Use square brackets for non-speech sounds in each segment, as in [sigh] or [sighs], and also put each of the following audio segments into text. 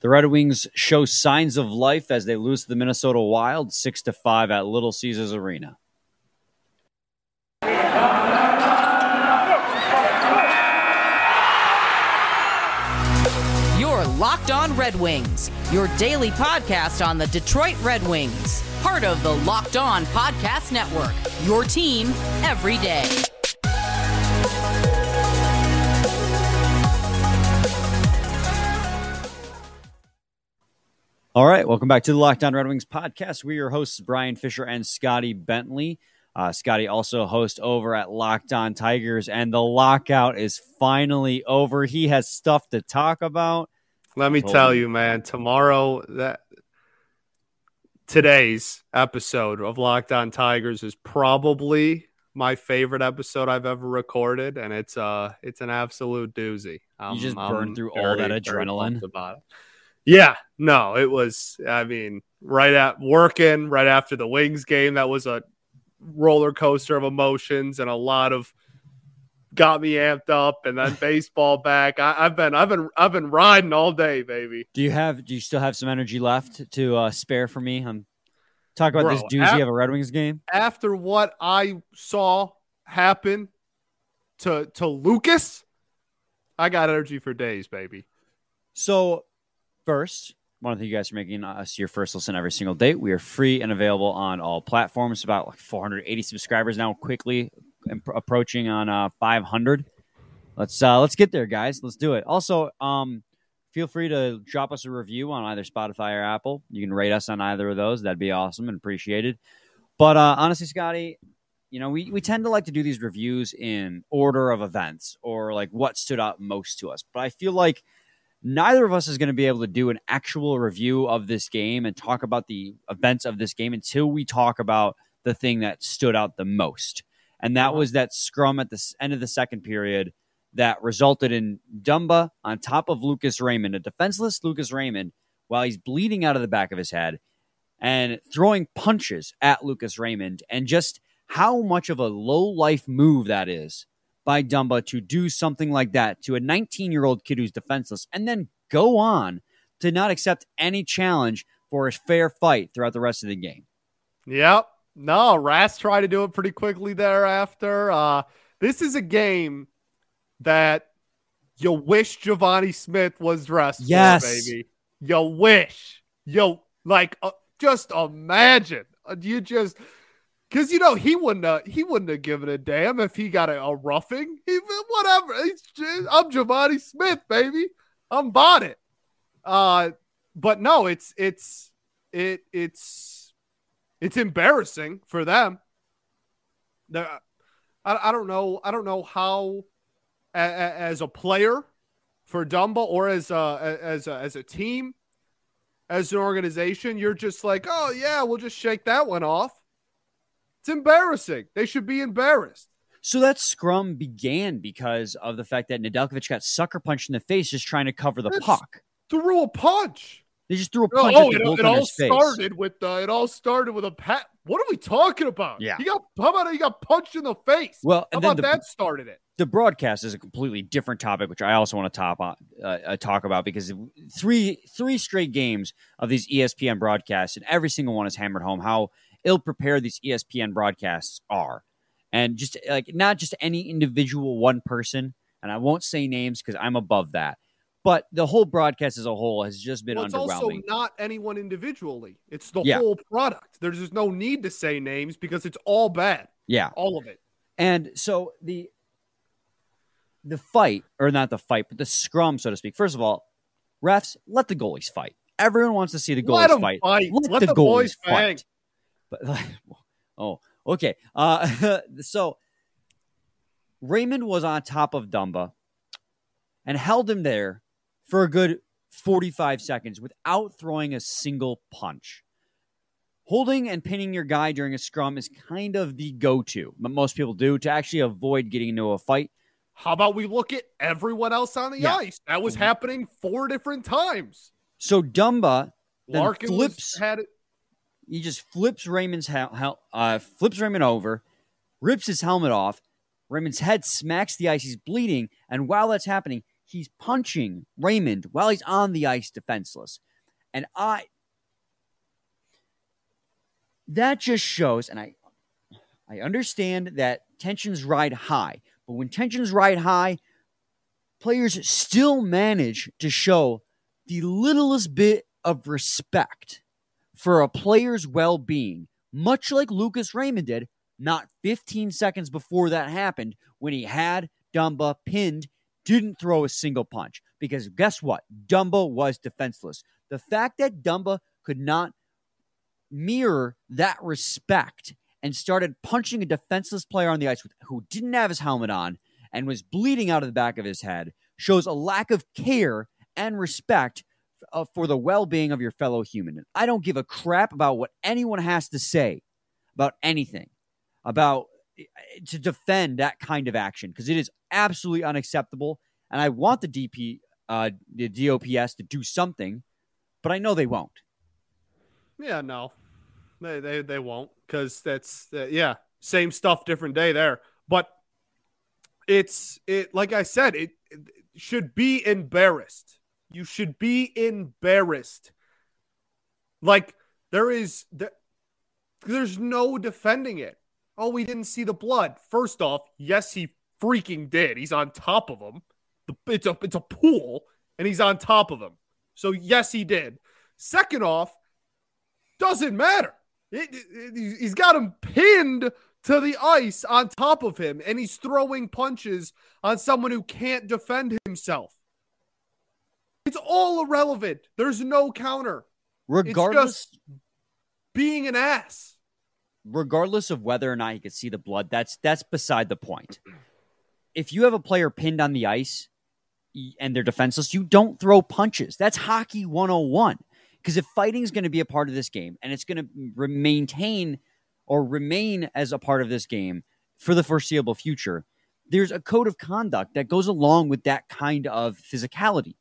The Red Wings show signs of life as they lose to the Minnesota Wild 6 to 5 at Little Caesars Arena. Your Locked On Red Wings, your daily podcast on the Detroit Red Wings, part of the Locked On Podcast Network. Your team every day. All right, welcome back to the Locked On Red Wings podcast. We're your hosts, Brian Fisher and Scotty Bentley. Uh, Scotty also host over at Locked On Tigers, and the lockout is finally over. He has stuff to talk about. Let me tell you, man. Tomorrow, that today's episode of Locked On Tigers is probably my favorite episode I've ever recorded, and it's uh it's an absolute doozy. you just burned through all that adrenaline about it. Yeah, no, it was. I mean, right at working, right after the Wings game, that was a roller coaster of emotions and a lot of got me amped up. And then [laughs] baseball back. I, have been, I've been, I've been riding all day, baby. Do you have? Do you still have some energy left to uh, spare for me? I'm talk about Bro, this doozy of a Red Wings game. After what I saw happen to to Lucas, I got energy for days, baby. So First, I want to thank you guys for making us your first listen every single day. We are free and available on all platforms. About like 480 subscribers now, quickly approaching on uh, 500. Let's uh, let's get there, guys. Let's do it. Also, um, feel free to drop us a review on either Spotify or Apple. You can rate us on either of those. That'd be awesome and appreciated. But uh, honestly, Scotty, you know, we, we tend to like to do these reviews in order of events or like what stood out most to us. But I feel like – neither of us is going to be able to do an actual review of this game and talk about the events of this game until we talk about the thing that stood out the most. And that uh-huh. was that scrum at the end of the second period that resulted in Dumba on top of Lucas Raymond, a defenseless Lucas Raymond, while he's bleeding out of the back of his head and throwing punches at Lucas Raymond and just how much of a low life move that is by Dumba to do something like that to a 19 year old kid who's defenseless and then go on to not accept any challenge for a fair fight throughout the rest of the game. Yep. No, Ras tried to do it pretty quickly thereafter. Uh, this is a game that you wish Givani Smith was dressed yes. for, baby. You wish. You like uh, just imagine. Uh, you just because you know he wouldn't have, he wouldn't have given a damn if he got a, a roughing. He, whatever. He's, I'm Givani Smith, baby. I'm bought it. Uh, but no, it's it's it it's it's embarrassing for them. The, I, I don't know. I don't know how, a, a, as a player for Dumba or as a, as a, as a team, as an organization, you're just like, oh yeah, we'll just shake that one off. It's embarrassing. They should be embarrassed. So that scrum began because of the fact that Nedeljkovic got sucker punched in the face just trying to cover the puck. Threw a punch. They just threw a punch. Oh, it, it, all started with uh, it all started with a pat. What are we talking about? Yeah, he got how about he got punched in the face? Well, how about the, that started it? The broadcast is a completely different topic, which I also want to top on, uh, uh, talk about because three three straight games of these ESPN broadcasts, and every single one is hammered home how ill prepared these ESPN broadcasts are. And just like not just any individual one person, and I won't say names because I'm above that, but the whole broadcast as a whole has just been well, it's underwhelming. also not anyone individually. It's the yeah. whole product. There's just no need to say names because it's all bad. Yeah. All of it. And so the the fight, or not the fight, but the scrum, so to speak. First of all, refs, let the goalies fight. Everyone wants to see the goalies fight. fight. Let, let the, the, goalies fight. But [laughs] oh, okay. Uh, [laughs] so Raymond was on top of Dumba and held him there for a good 45 seconds without throwing a single punch. Holding and pinning your guy during a scrum is kind of the go to, but most people do to actually avoid getting into a fight. How about we look at everyone else on the yeah. ice? That was mm-hmm. happening four different times. So Dumba Larkin flips had it he just flips Raymond's hel- uh, flips Raymond over, rips his helmet off. Raymond's head smacks the ice. He's bleeding, and while that's happening, he's punching Raymond while he's on the ice defenseless. And I that just shows and I I understand that tensions ride high, but when tensions ride high, players still manage to show the littlest bit of respect for a player's well-being, much like Lucas Raymond did not 15 seconds before that happened when he had Dumba pinned, didn't throw a single punch. Because guess what? Dumba was defenseless. The fact that Dumba could not mirror that respect and started punching a defenseless player on the ice who didn't have his helmet on and was bleeding out of the back of his head shows a lack of care and respect uh, for the well being of your fellow human. I don't give a crap about what anyone has to say about anything about eh, to defend that kind of action because it is absolutely unacceptable. And I want the DP, uh, the DOPS to do something, but I know they won't. Yeah, no, they they they won't because that's uh, yeah, same stuff, different day there. But it's it like I said, it, it should be embarrassed. You should be embarrassed. Like there is there, there's no defending it. Oh, we didn't see the blood. First off, yes, he freaking did. He's on top of him. It's a it's a pool, and he's on top of him. So yes, he did. Second off, doesn't matter. It, it, he's got him pinned to the ice on top of him, and he's throwing punches on someone who can't defend himself. It's all irrelevant. There's no counter. Regardless, being an ass regardless of whether or not he could see the blood, that's that's beside the point. If you have a player pinned on the ice and they're defenseless, you don't throw punches. That's hockey 101. Because if fighting is going to be a part of this game and it's going to maintain or remain as a part of this game for the foreseeable future, there's a code of conduct that goes along with that kind of physicality.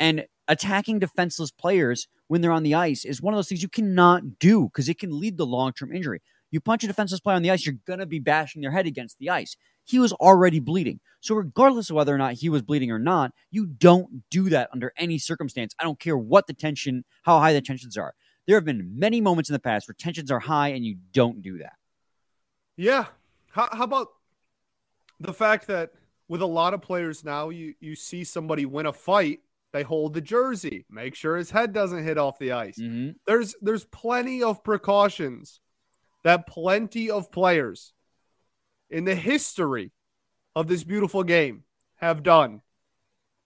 And attacking defenseless players when they're on the ice is one of those things you cannot do because it can lead to long term injury. You punch a defenseless player on the ice, you're going to be bashing their head against the ice. He was already bleeding. So, regardless of whether or not he was bleeding or not, you don't do that under any circumstance. I don't care what the tension, how high the tensions are. There have been many moments in the past where tensions are high and you don't do that. Yeah. How, how about the fact that with a lot of players now, you, you see somebody win a fight they hold the jersey make sure his head doesn't hit off the ice mm-hmm. there's there's plenty of precautions that plenty of players in the history of this beautiful game have done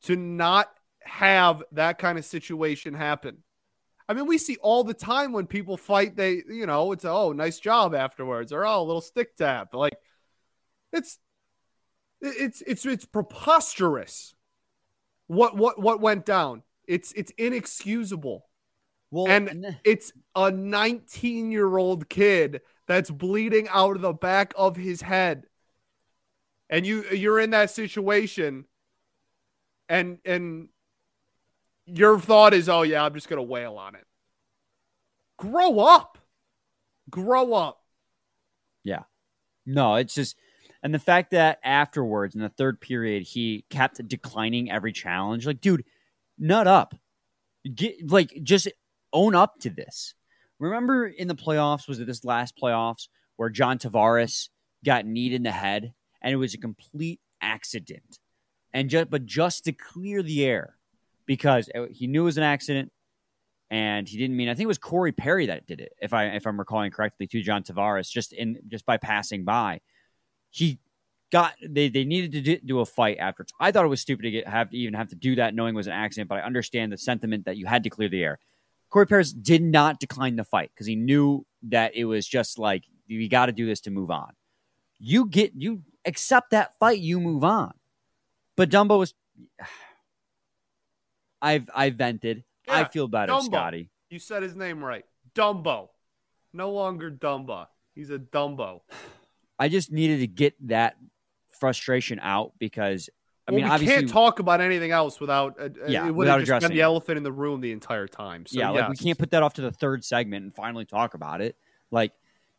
to not have that kind of situation happen. I mean, we see all the time when people fight, they, you know, it's, oh, nice job afterwards, or oh, a little stick tap. Like, it's, it's, it's, it's preposterous what, what, what went down. It's, it's inexcusable. Well, and it's a 19 year old kid that's bleeding out of the back of his head. And you you're in that situation and and your thought is, "Oh yeah, I'm just going to wail on it." Grow up. Grow up. Yeah. No, it's just and the fact that afterwards in the third period he kept declining every challenge. Like, dude, nut up. Get like just own up to this. Remember in the playoffs, was it this last playoffs where John Tavares got kneed in the head and it was a complete accident. And just but just to clear the air because he knew it was an accident and he didn't mean I think it was Corey Perry that did it if I if I'm recalling correctly to John Tavares just in just by passing by. He got they, they needed to do, do, a fight afterwards. I thought it was stupid to get have to even have to do that knowing it was an accident, but I understand the sentiment that you had to clear the air. Corey Perry did not decline the fight because he knew that it was just like you got to do this to move on. You get you accept that fight, you move on. But Dumbo was. [sighs] I've I vented. Yeah, I feel better, Dumbo. Scotty. You said his name right. Dumbo. No longer Dumba. He's a Dumbo. I just needed to get that frustration out because I well, mean, we can't talk about anything else without uh, uh yeah, it without been the elephant in the room the entire time. So, yeah, like we can't put that off to the third segment and finally talk about it. Like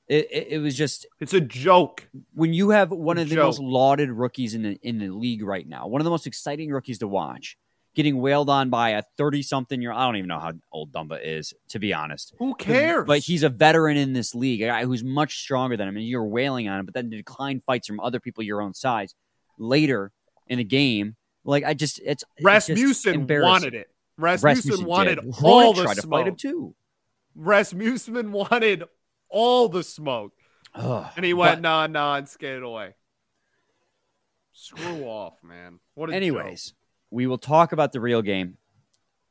It, it, it was just it's a joke when you have one of the joke. most lauded rookies in the in the league right now, one of the most exciting rookies to watch, getting wailed on by a thirty something year. I don't even know how old Dumba is, to be honest. Who cares? But he's a veteran in this league, a guy who's much stronger than him, and you're wailing on him. But then to decline fights from other people your own size later in the game, like I just it's it's just Rasmussen wanted it. Rasmussen, Rasmussen wanted did. all the tried to fight him smoke. too. Rasmussen wanted all the smoke, Ugh. and he went But nah nah and skated away. Screw off, man. What anyways, we will talk about the real game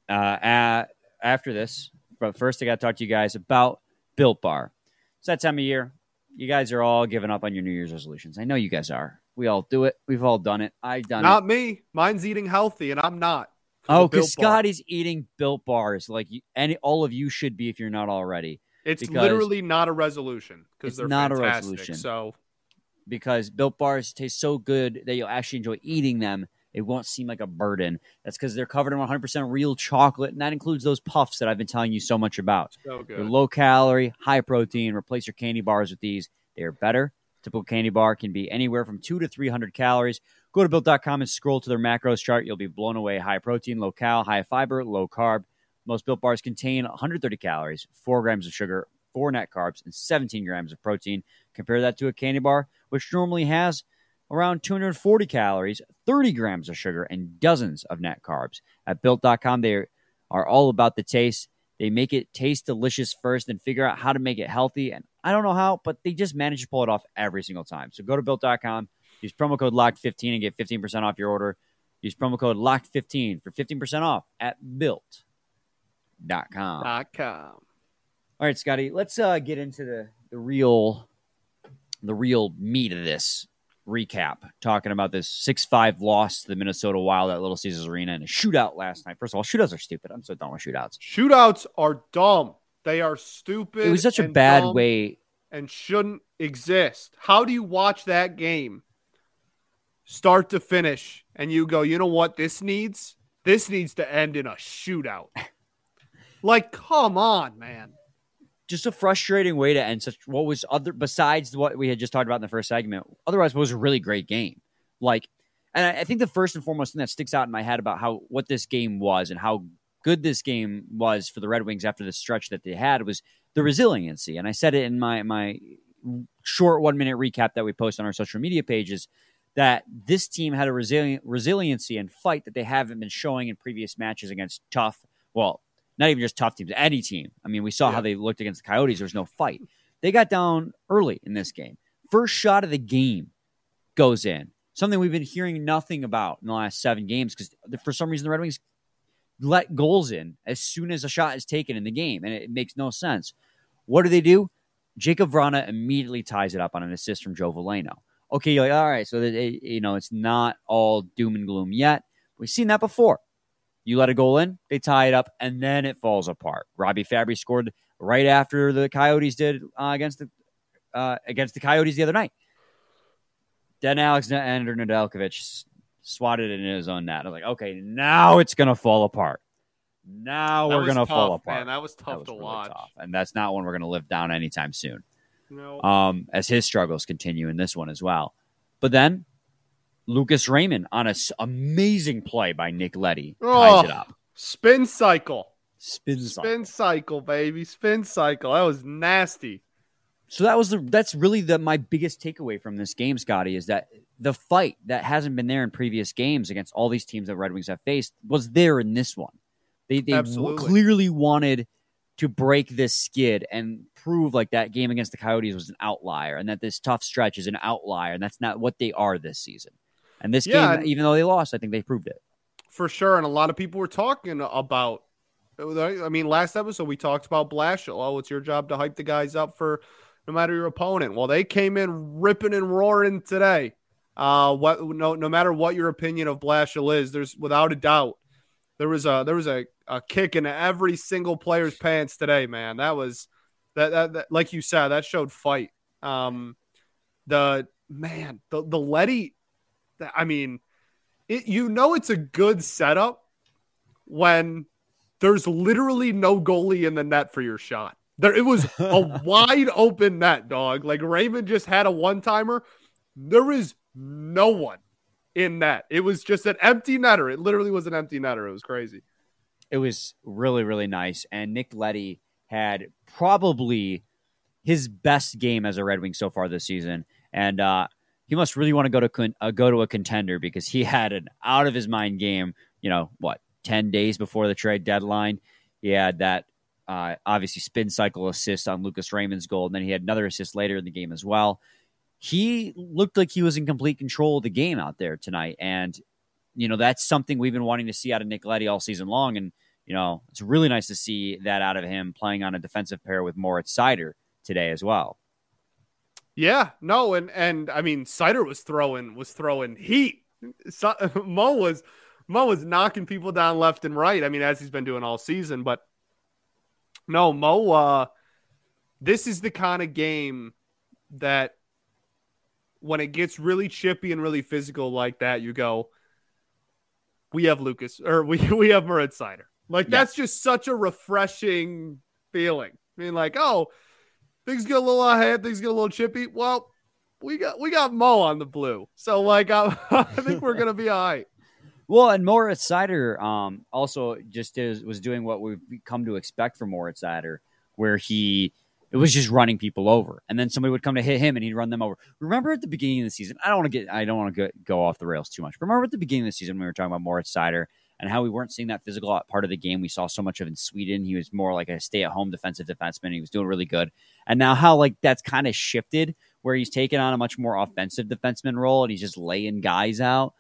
uh, a after this. But first, I got to talk to you guys about Built Bar. It's that time of year. You guys are all giving up on your New Year's resolutions. I know you guys are. We all do it. We've all done it. I've done Not it. Not me. Mine's eating healthy, and I'm not. Oh, because Bar. Scotty's eating Built Bars like you, any all of you should be if you're not already. It's literally not a resolution because they're not a resolution. So because built bars taste so good that you'll actually enjoy eating them. It won't seem like a burden. That's because they're covered in 100% real chocolate, and that includes those puffs that I've been telling you so much about. so They're good. low calorie, high protein. Replace your candy bars with these. They are better. Typical candy bar can be anywhere from two to 300 calories. Go to built.com and scroll to their macros chart. You'll be blown away. High protein, low cal, high fiber, low carb. Most built bars contain 130 calories, 4 grams of sugar, 4 net carbs, and 17 grams of protein. Compare that to a candy bar, which normally has around 240 calories, 30 grams of sugar, and dozens of net carbs. At built.com, they are all about the taste. They make it taste delicious first and figure out how to make it healthy. And I don't know how, but they just manage to pull it off every single time. So go to built.com, use promo code LOCKED15 and get 15% off your order. Use promo code LOCKED15 for 15% off at built.com. Dot com. All right, Scotty, let's uh, get into the, the real the real meat of this recap. Talking about this six five loss to the Minnesota Wild at Little Caesars Arena and a shootout last night. First of all, shootouts are stupid. I'm so done with shootouts. Shootouts are dumb. They are stupid. It was such a bad way. and shouldn't exist. How do you watch that game start to finish and you go, you know what this needs? This needs to end in a shootout. [laughs] like, come on, man. Just a frustrating way to end such what was other besides what we had just talked about in the first segment. Otherwise, it was a really great game. Like, and I, I think the first and foremost thing that sticks out in my head about how what this game was and how good this game was for the Red Wings after the stretch that they had was the resiliency. And I said it in my my short one minute recap that we post on our social media pages that this team had a resilient resiliency and fight that they haven't been showing in previous matches against tough, well, not even just tough teams, any team. I mean, we saw Yeah. how they looked against the Coyotes. There was no fight. They got down early in this game. First shot of the game goes in. Something we've been hearing nothing about in the last seven games because for some reason the Red Wings let goals in as soon as a shot is taken in the game, and it makes no sense. What do they do? Jakub Vrana immediately ties it up on an assist from Joe Veleno. Okay, you're like, all right, so that it, you know it's not all doom and gloom yet. We've seen that before. You let a goal in, they tie it up, and then it falls apart. Robbie Fabbri scored right after the Coyotes did uh, against the uh, against the Coyotes the other night. Then Alexander Nedeljkovic s- swatted it in his own net. I was like, okay, now it's gonna fall apart. Now That we're gonna fall apart. Man, that was tough That was to really watch. tough. and that's not one we're gonna live down anytime soon No. um, as his struggles continue in this one as well. But then Lucas Raymond on an amazing play by Nick Leddy ties Oh. it up. Spin cycle. Spins on. Spin cycle, baby. Spin cycle. That was nasty. So that was the that's really the my biggest takeaway from this game, Scotty, is that the fight that hasn't been there in previous games against all these teams that Red Wings have faced was there in this one. They they w- clearly wanted to break this skid and prove like that game against the Coyotes was an outlier and that this tough stretch is an outlier and that's not what they are this season. And this Yeah, game, even though they lost, I think they proved it. For sure. And a lot of people were talking about I mean, last episode we talked about Blashill. Oh, it's your job to hype the guys up for no matter your opponent. Well, they came in ripping and roaring today. Uh, what no no matter what your opinion of Blashill is, there's without a doubt there was a there was a, a kick in every single player's pants today, man. That was that, that, that like you said, that showed fight. Um, the man, the the Leddy, I mean, it you know it's a good setup when there's literally no goalie in the net for your shot. There, it was a [laughs] wide open net, dog. Like Raymond just had a one timer. There is no one in net. It was just an empty netter. It literally was an empty netter. It was crazy. It was really, really nice. And Nick Leddy had probably his best game as a Red Wing so far this season. And uh, he must really want to go to uh, go to a contender because he had an out of his mind game. You know what? Ten days before the trade deadline, he had that uh, obviously spin cycle assist on Lucas Raymond's goal, and then he had another assist later in the game as well. He looked like he was in complete control of the game out there tonight, and you know that's something we've been wanting to see out of Nick Leddy all season long, and you know it's really nice to see that out of him playing on a defensive pair with Moritz Seider today as well. Yeah, no, and and I mean Seider was throwing was throwing heat. So, [laughs] Mo was Mo was knocking people down left and right. I mean, as he's been doing all season, but no, Mo. Uh, this is the kind of game that when it gets really chippy and really physical like that, you go, we have Lucas or we [laughs] we have Moritz Seider. Like yeah. that's just such a refreshing feeling. I mean, like, oh, things get a little ahead, things get a little chippy. Well, we got we got Mo on the blue, so like I, [laughs] I think we're gonna be all right. Well, and Moritz Seider um, also just is, was doing what we've come to expect from Moritz Seider, where he it was just running people over, and then somebody would come to hit him, and he'd run them over. Remember at the beginning of the season, I don't want to get I don't want to go off the rails too much. Remember at the beginning of the season, we were talking about Moritz Seider and how we weren't seeing that physical part of the game we saw so much of in Sweden. He was more like a stay-at-home defensive defenseman. He was doing really good, and now how like that's kind of shifted where he's taken on a much more offensive defenseman role, and he's just laying guys out.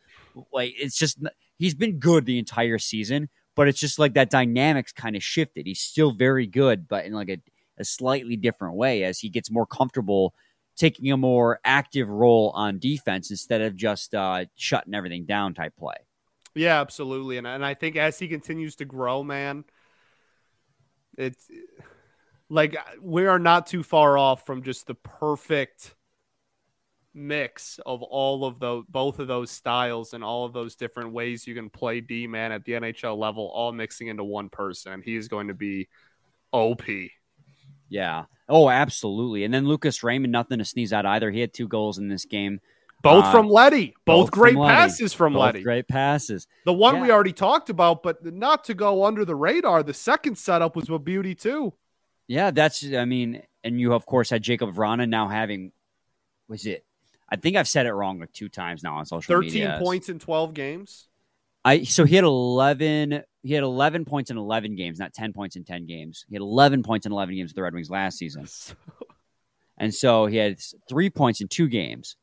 Like it's just he's been good the entire season, but it's just like that dynamics kind of shifted. He's still very good, but in like a, a slightly different way as he gets more comfortable taking a more active role on defense instead of just uh, shutting everything down type play. Yeah, absolutely. And and I think as he continues to grow, man, it's like we are not too far off from just the perfect mix of all of those both of those styles and all of those different ways you can play D man at the NHL level all mixing into one person. He is going to be OP. Yeah. Oh, absolutely. And then Lucas Raymond, nothing to sneeze at either. He had two goals in this game. Both uh, from Leddy. Both, both great from passes from both Leddy. Great passes. The one yeah. we already talked about, but not to go under the radar. The second setup was a beauty too. Yeah, that's. I mean, and you of course had Jakub Vrana now having. Was it? I think I've said it wrong like two times now on social 13 media. Thirteen points in twelve games. I so he had eleven. He had eleven points in eleven games, not ten points in ten games. He had eleven points in eleven games with the Red Wings last season, [laughs] and so he had three points in two games.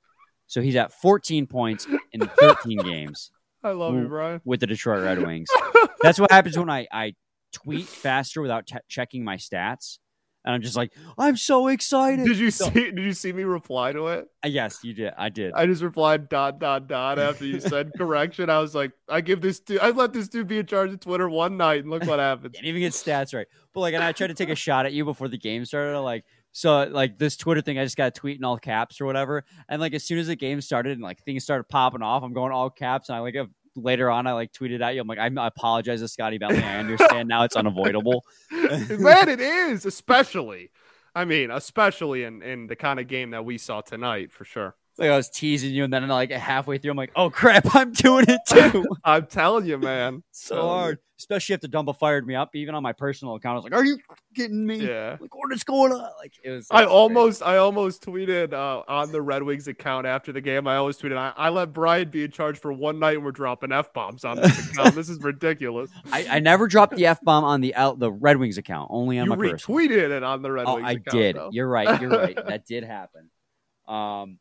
So he's at 14 points in 13 [laughs] games. I love you, Brian. With the Detroit Red Wings. [laughs] That's what happens when I, I tweet faster without t- checking my stats. And I'm just like, I'm so excited. Did you so, see? Did you see me reply to it? Uh, yes, you did. I did. I just replied dot dot dot after you said [laughs] correction. I was like, I give this dude. I let this dude be in charge of Twitter one night, and look what happens. Didn't even get stats right. But like, and I tried to take a shot at you before the game started. Like, so like this Twitter thing, I just got a tweet in all caps or whatever. And like as soon as the game started and like things started popping off, I'm going all caps and I like later on I like tweeted at you. I'm like, I apologize to Scotty Bentley. I understand now it's unavoidable. [laughs] Man, it is, especially. I mean, especially in in the kind of game that we saw tonight for sure like I was teasing you, and then like halfway through, I'm like, "Oh crap, [laughs] I'm doing it too." [laughs] I'm telling you, man, so hard. Especially after Dumba fired me up, even on my personal account. I was like, "Are you kidding me? Yeah, like what is going on?" Like it was. I almost, I almost tweeted uh, on the Red Wings account after the game. I always tweeted, "I, I let Brian be in charge for one night, and we're dropping f bombs on this [laughs] account. this is ridiculous." I, I never dropped the f bomb on the out the Red Wings account, only on you my retweeted personal. it on the Red oh, Wings. I account, did. Though. You're right. You're right. [laughs] that did happen. Um,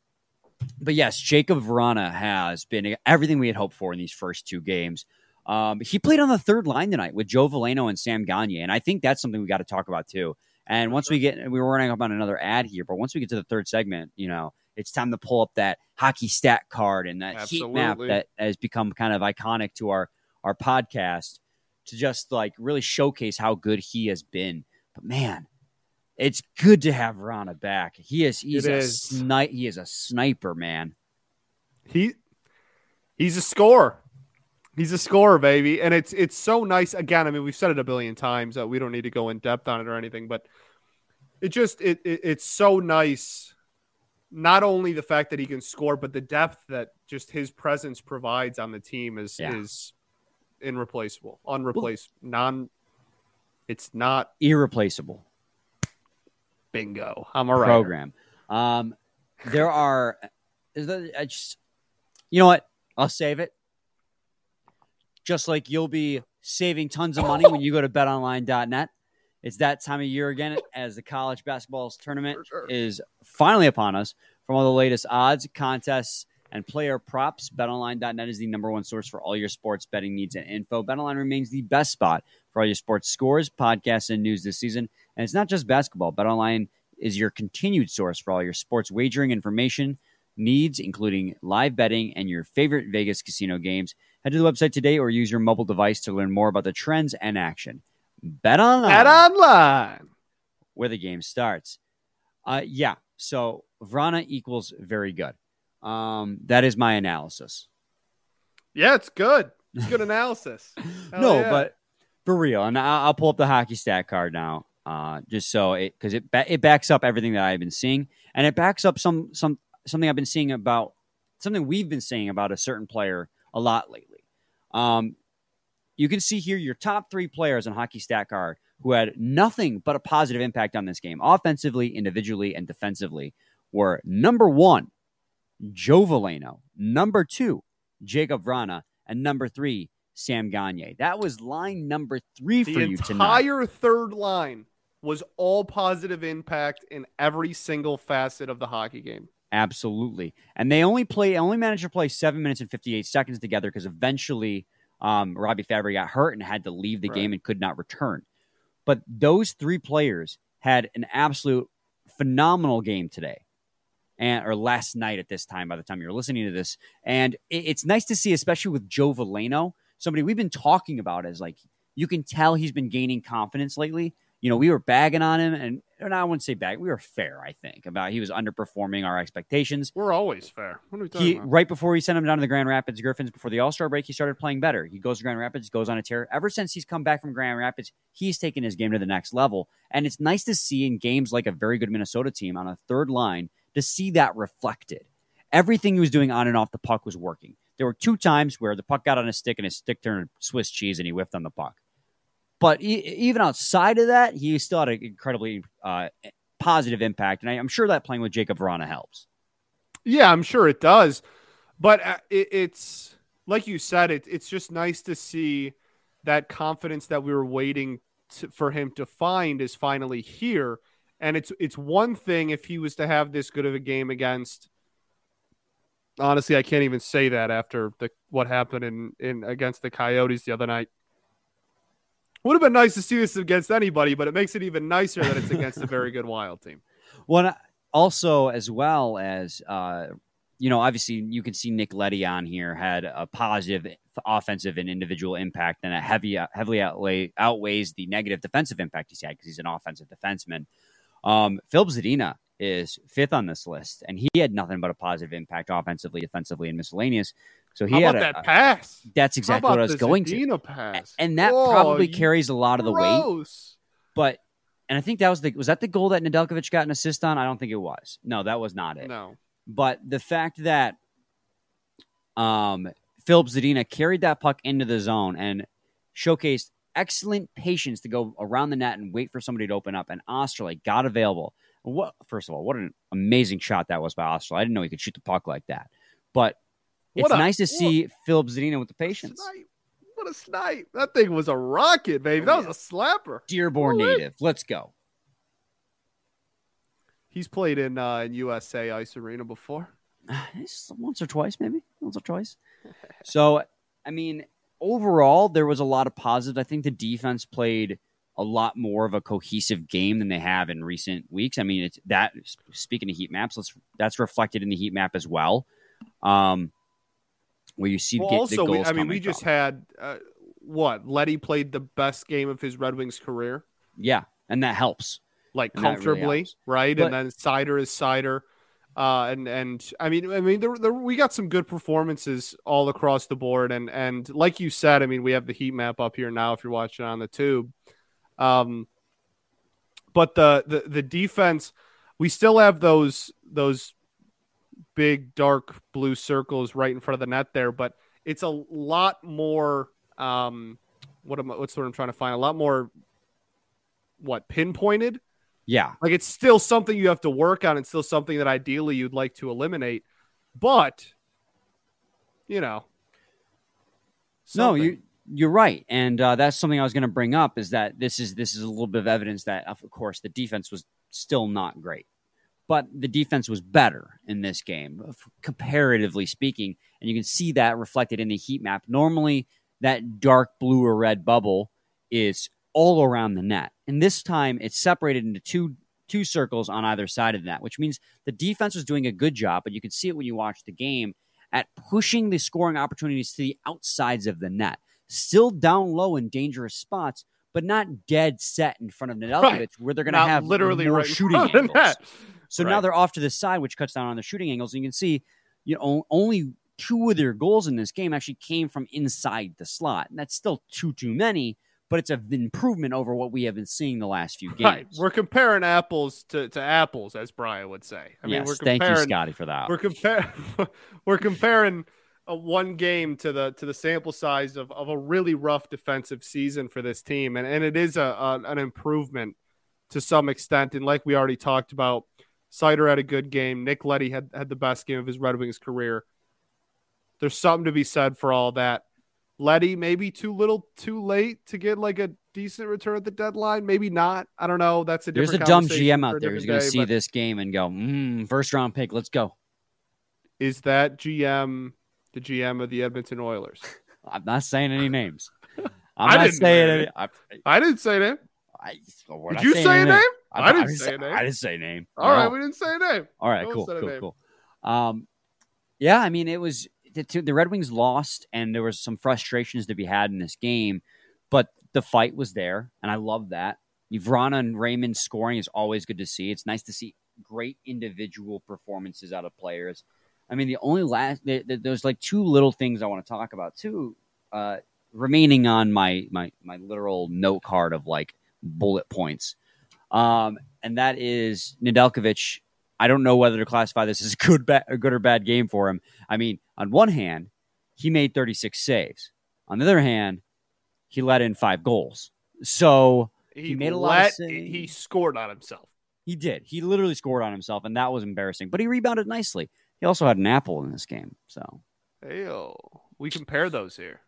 but yes, Jakub Vrana has been everything we had hoped for in these first two games. Um, he played on the third line tonight with Joe Veleno and Sam Gagne, and I think that's something we got to talk about too. And once we get, we were running up on another ad here, but once we get to the third segment, you know, it's time to pull up that hockey stat card and that Absolutely. heat map that has become kind of iconic to our our podcast to just like really showcase how good he has been. But man, it's good to have Vrana back. He is he's it a is. snipe he is a sniper, man. He he's a scorer. He's a scorer, baby. And it's it's so nice. Again, I mean, we've said it a billion times. Uh, we don't need to go in depth on it or anything, but it just it, it it's so nice. Not only the fact that he can score, but the depth that just his presence provides on the team is Yeah. is irreplaceable, unreplaceable, non. It's not Irreplaceable bingo. I'm all right. program. Um, there are. Is that, I just, you know what? I'll save it. Just like you'll be saving tons of money when you go to betonline.net. It's that time of year again as the college basketball tournament sure. is finally upon us. From all the latest odds, contests, and player props, betonline.net is the number one source for all your sports betting needs and info. Betonline remains the best spot for all your sports scores, podcasts, and news this season. And it's not just basketball. BetOnline is your continued source for all your sports wagering information needs, including live betting and your favorite Vegas casino games. Head to the website today or use your mobile device to learn more about the trends and action. Bet online, Bet online. where the game starts. Uh, yeah, so Vrana equals very good. Um, that is my analysis. Yeah, it's good. It's good [laughs] analysis. No, yeah. but for real, and I'll, I'll pull up the hockey stat card now, uh, just so it because it ba- it backs up everything that I've been seeing, and it backs up some some something I've been seeing about something we've been seeing about a certain player a lot lately. Um, you can see here your top three players on hockey stat card who had nothing but a positive impact on this game, offensively, individually, and defensively, were number one, Joe Veleno, number two, Jakub Vrana, and number three, Sam Gagne. That was line number three the for you tonight. entire third line was all positive impact in every single facet of the hockey game. Absolutely. And they only play only managed to play seven minutes and fifty eight seconds together because eventually um, Robbie Fabbri got hurt and had to leave the Right. game and could not return. But those three players had an absolute phenomenal game today. And or last night at this time by the time you're listening to this. And it, it's nice to see, especially with Joe Veleno, somebody we've been talking about as like you can tell he's been gaining confidence lately. You know, we were bagging on him and, and I wouldn't say bag, we were fair, I think, about he was underperforming our expectations. We're always fair. What are we talking He about? right before he sent him down to the Grand Rapids Griffins before the All Star break, he started playing better. He goes to Grand Rapids, goes on a tear. Ever since he's come back from Grand Rapids, he's taken his game to the next level. And it's nice to see in games like a very good Minnesota team on a third line to see that reflected. Everything he was doing on and off the puck was working. There were two times where the puck got on his stick and his stick turned Swiss cheese and he whiffed on the puck. But e- even outside of that, he still had an incredibly uh, positive impact. And I, I'm sure that playing with Jakub Vrana helps. Yeah, I'm sure it does. But uh, it, it's like you said, it, it's just nice to see that confidence that we were waiting to, for him to find is finally here. And it's it's one thing if he was to have this good of a game against. Honestly, I can't even say that after the what happened in in against the Coyotes the other night. Would have been nice to see this against anybody, but it makes it even nicer that it's against a very good [laughs] Wild team. Well, also as well as uh, you know, obviously you can see Nick Leddy on here had a positive offensive and individual impact, and a heavy heavily outlay, outweighs the negative defensive impact he's had because he's an offensive defenseman. Um, Filip Zadina is fifth on this list, and he had nothing but a positive impact offensively, defensively, and miscellaneous. So he How had a, that pass? that's How exactly what I was going to, Zadina pass? and that Oh, probably carries a lot of the weight. But and I think that was the was that the goal that Nedeljkovic got an assist on? I don't think it was. No, that was not it. No. But the fact that um Filip Zadina carried that puck into the zone and showcased excellent patience to go around the net and wait for somebody to open up, and Oesterle got available. What first of all, what an amazing shot that was by Oesterle. I didn't know he could shoot the puck like that. But What a- nice to see Filip Zadina with the patience. What a snipe. That thing was a rocket, baby. That was a slapper. Dearborn native. Let's go. He's played in uh, in USA Ice Arena before. [sighs] Once or twice, maybe once or twice. [laughs] so, I mean, overall, there was a lot of positives. I think the defense played a lot more of a cohesive game than they have in recent weeks. I mean, it's that. Speaking of heat maps, let's that's reflected in the heat map as well, um, where you see Well, get the also, we, I mean, we just from. had uh, what? Leddy played the best game of his Red Wings career, yeah, and that helps. like And really comfortably, helps. right? But- and then Seider is Seider. Uh, and and I mean, I mean, there, there, we got some good performances all across the board, and and like you said, I mean, we have the heat map up here now if you're watching on the tube. Um, but the, the the defense, we still have those those big dark blue circles right in front of the net there, but it's a lot more. Um, what am I, what's what I'm trying to find? A lot more. What pinpointed? Yeah, like it's still something you have to work on. It's still something that ideally you'd like to eliminate, but you know. Something. No, you you're right, and uh, that's something I was going to bring up. Is that this is this is a little bit of evidence that, of course, the defense was still not great, but the defense was better in this game, comparatively speaking, and you can see that reflected in the heat map. Normally, that dark blue or red bubble is all around the net, and this time it's separated into two two circles on either side of that, which means the defense was doing a good job. But you can see it when you watch the game at pushing the scoring opportunities to the outsides of the net still down low in dangerous spots, but not dead set in front of Nedeljkovic right. where they're going to have literally more right shooting angles. So right. now they're off to the side, which cuts down on the shooting angles. And you can see, you know, only two of their goals in this game actually came from inside the slot. And that's still too too many, but it's an improvement over what we have been seeing the last few games. Right. We're comparing apples to, to apples, as Brian would say. I yes, mean, we're comparing, thank you, Scotty, for that. We're comparing [laughs] we're comparing a one game to the to the sample size of, of a really rough defensive season for this team, and and it is a, a an improvement to some extent. And like we already talked about, Seider had a good game. Nick Leddy had had the best game of his Red Wings career. There's something to be said for all that. Leddy maybe too little, too late to get like a decent return at the deadline. Maybe not. I don't know. That's a there's a dumb GM out there who's going to see this game and go, mm, first round pick. Let's go. Is that GM the GM of the Edmonton Oilers. [laughs] I'm not saying any names. [laughs] I'm not saying any. I, I, didn't say name. I, Did you say a name? I, I, didn't say a name. I didn't say a name. All no. right, we didn't say a name. All right, no cool, cool, cool. Um, yeah, I mean, it was the, the Red Wings lost, and there was some frustrations to be had in this game, but the fight was there, and I love that. Vrana and Raymond scoring is always good to see. It's nice to see great individual performances out of players. I mean, the only last there's like two little things I want to talk about too. Uh, remaining on my my my literal note card of like bullet points, um, and that is Nedeljkovic. I don't know whether to classify this as a good, ba- a good or bad game for him. I mean, on one hand, he made 36 saves. On the other hand, he let in five goals. So he, he made a let, lot. Of he scored on himself. He did. He literally scored on himself, and that was embarrassing. But he rebounded nicely. He also had an apple in this game. So, Heyo. we compare those here.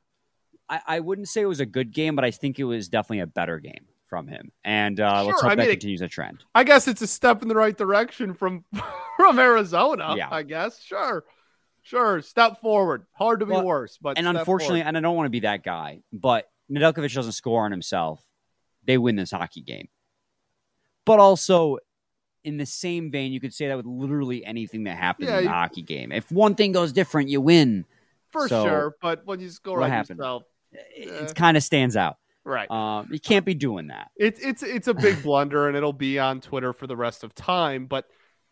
I, I wouldn't say it was a good game, but I think it was definitely a better game from him. And uh, sure. let's hope I that mean, continues a trend. I guess it's a step in the right direction from [laughs] from Arizona. Yeah. I guess. Sure. Sure. Step forward. Hard to be well, worse. But and unfortunately, forward. and I don't want to be that guy, but Nedeljkovic doesn't score on himself. They win this hockey game. But also, in the same vein, you could say that with literally anything that happens yeah, in a hockey game. If one thing goes different, you win. For so, sure. But when you score on happened? yourself, it, eh. it kind of stands out. Right. Um, you can't be doing that. It's it's it's a big blunder, and it'll be on Twitter for the rest of time. But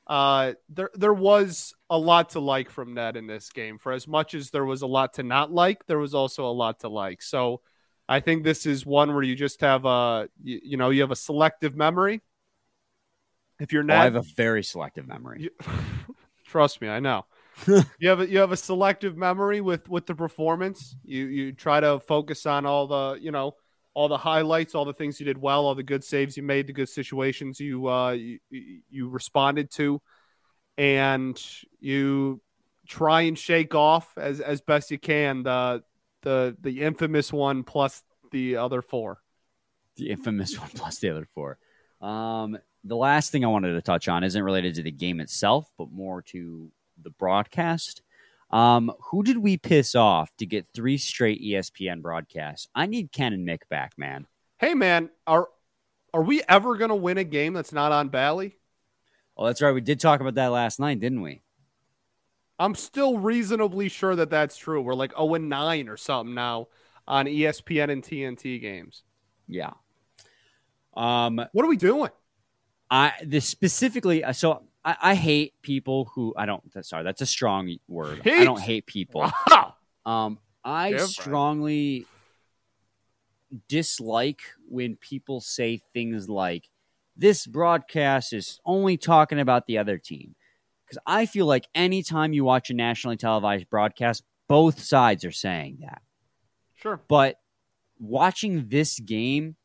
uh, there there was a lot to like from Ned in this game. For as much as there was a lot to not like, there was also a lot to like. So I think this is one where you just have a you, you know you have a selective memory if you're not, oh, I have a very selective memory. You, [laughs] trust me, I know. [laughs] you have a, you have a selective memory with with the performance. You you try to focus on all the you know all the highlights, all the things you did well, all the good saves you made, the good situations you uh, you, you responded to, and you try and shake off as as best you can the the the infamous one plus the other four. The infamous one plus the other four. Um, the last thing I wanted to touch on isn't related to the game itself, but more to the broadcast. Um, who did we piss off to get three straight ESPN broadcasts? I need Ken and Mick back, man. Hey, man, are are we ever going to win a game that's not on Bally? Oh, that's right. We did talk about that last night, didn't we? I'm still reasonably sure that that's true. We're like 0 and 9 or something now on ESPN and TNT games. Yeah. Um, what are we doing? I this specifically. Uh, so I, I, hate people who I don't. Sorry, that's a strong word. Hate? I don't hate people. Wow. Um, I Different. strongly dislike when people say things like this broadcast is only talking about the other team. Because I feel like anytime you watch a nationally televised broadcast, both sides are saying that. Sure. But watching this game,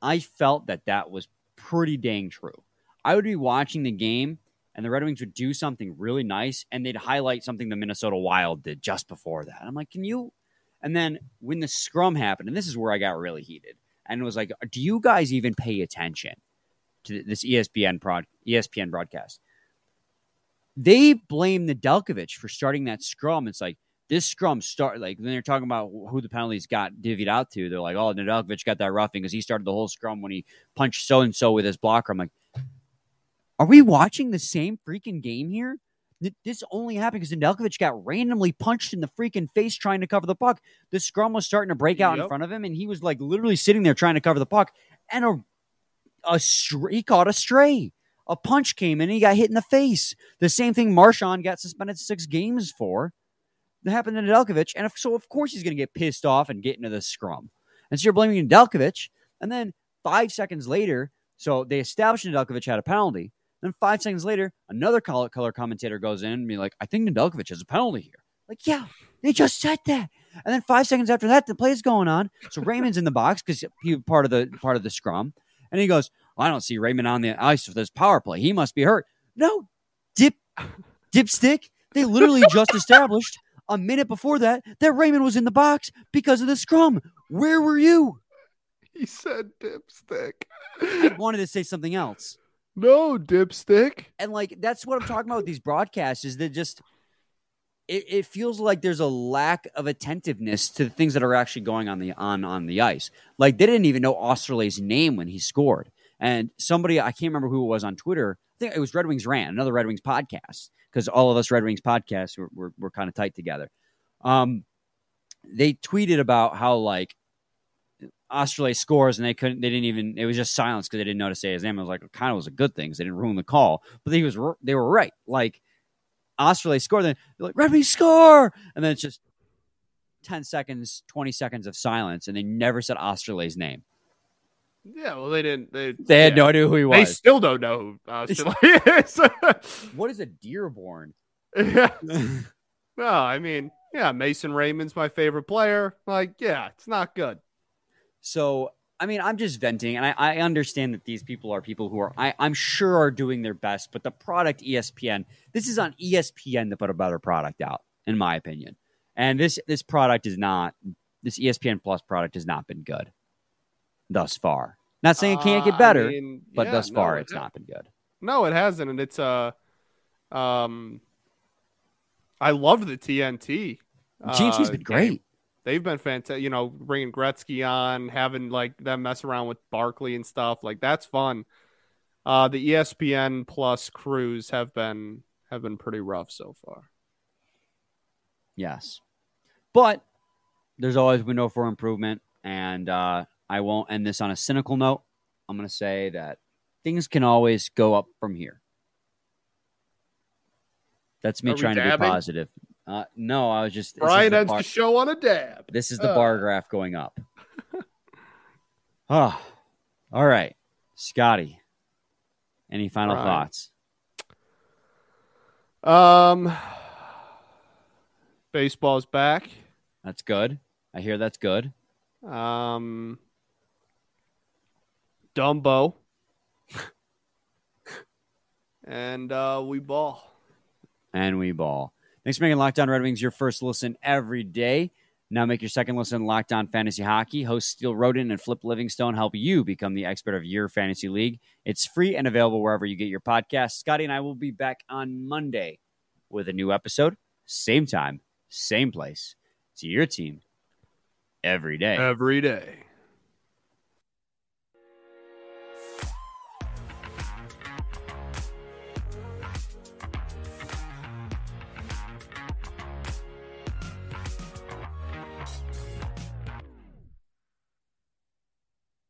I felt that that was pretty dang true. I would be watching the game and the Red Wings would do something really nice and they'd highlight something the Minnesota Wild did just before that. I'm like, can you? And then when the scrum happened, and this is where I got really heated, and was like, do you guys even pay attention to this ESPN prod, ESPN broadcast? They blame Nedeljkovic for starting that scrum. It's like this scrum start like when they're talking about who the penalties got divvied out to. They're like, oh, Nedeljkovic got that roughing because he started the whole scrum when he punched so and so with his blocker. I'm like, are we watching the same freaking game here? This only happened because Nedeljkovic got randomly punched in the freaking face trying to cover the puck. The scrum was starting to break out yep. in front of him, and he was like literally sitting there trying to cover the puck. And a, a he caught a stray. A punch came in, and he got hit in the face. The same thing Marchand got suspended six games for. That happened to Nedeljkovic, and if, so of course he's going to get pissed off and get into the scrum. And so you're blaming Nedeljkovic, and then five seconds later, so they established Nedeljkovic had a penalty. Then five seconds later, another color, color commentator goes in and be like, I think Nedeljkovic has a penalty here. Like, yeah, they just said that. And then five seconds after that, the play is going on. So Raymond's in the box because he part of the part of the scrum. And he goes, I don't see Raymond on the ice for this power play. He must be hurt. No, dip dipstick. They literally just established a minute before that that Raymond was in the box because of the scrum. Where were you? He said dipstick. I wanted to say something else. No, dipstick. And like that's what I'm talking about with these broadcasts is that just it, it, feels like there's a lack of attentiveness to the things that are actually going on the on on the ice. Like they didn't even know Oesterle's name when he scored. And somebody I can't remember who it was on Twitter. I think it was Red Wings Ran, another Red Wings podcast, because all of us Red Wings podcasts were, were, were kind of tight together. Um, they tweeted about how like Oesterle scores and they couldn't, they didn't even, it was just silence because they didn't know to say his name. I was like, it kind of was a good thing because they didn't ruin the call. But he was, they were right. Like Oesterle scored, then they're like, Red Wings score. And then it's just 10 seconds, 20 seconds of silence. And they never said Oesterle's name. Yeah, well, they didn't. They, they had yeah. no idea who he was. They still don't know who Oesterle [laughs] is. what is a Dearborn? Yeah. [laughs] no, I mean, yeah, Mason Raymond's my favorite player. Like, yeah, it's not good. So, I mean, I'm just venting, and I, I understand that these people are people who are, I, I'm sure, are doing their best. But the product ESPN, this is on ESPN to put a better product out, in my opinion. And this this product is not, this ESPN Plus product has not been good thus far. Not saying it can't get better, uh, I mean, but yeah, thus far no, it's it, not been good. No, it hasn't, and it's uh, um, I love the TNT. TNT's uh, been great they've been fantastic. You know, bringing Gretzky on, having like them mess around with Barkley and stuff like that's fun. Uh, the ESPN Plus crews have been have been pretty rough so far. Yes, but there's always window for improvement, and uh, I won't end this on a cynical note. I'm going to say that things can always go up from here. That's me trying to be positive. Uh, no, I was just. Brian ends the show on a dab. This is the uh. bar graph going up. oh, all right, Scotty. Any final Brian. thoughts? Um, baseball's back. That's good. I hear that's good. Um, Dumbo. [laughs] and uh, we ball. And we ball. Thanks for making Lockdown Red Wings your first listen every day. Now make your second listen Lockdown Fantasy Hockey. Hosts Steele Roden and Flip Livingstone help you become the expert of your fantasy league. It's free and available wherever you get your podcasts. Scotty and I will be back on Monday with a new episode. Same time, same place. It's your team every day. Every day.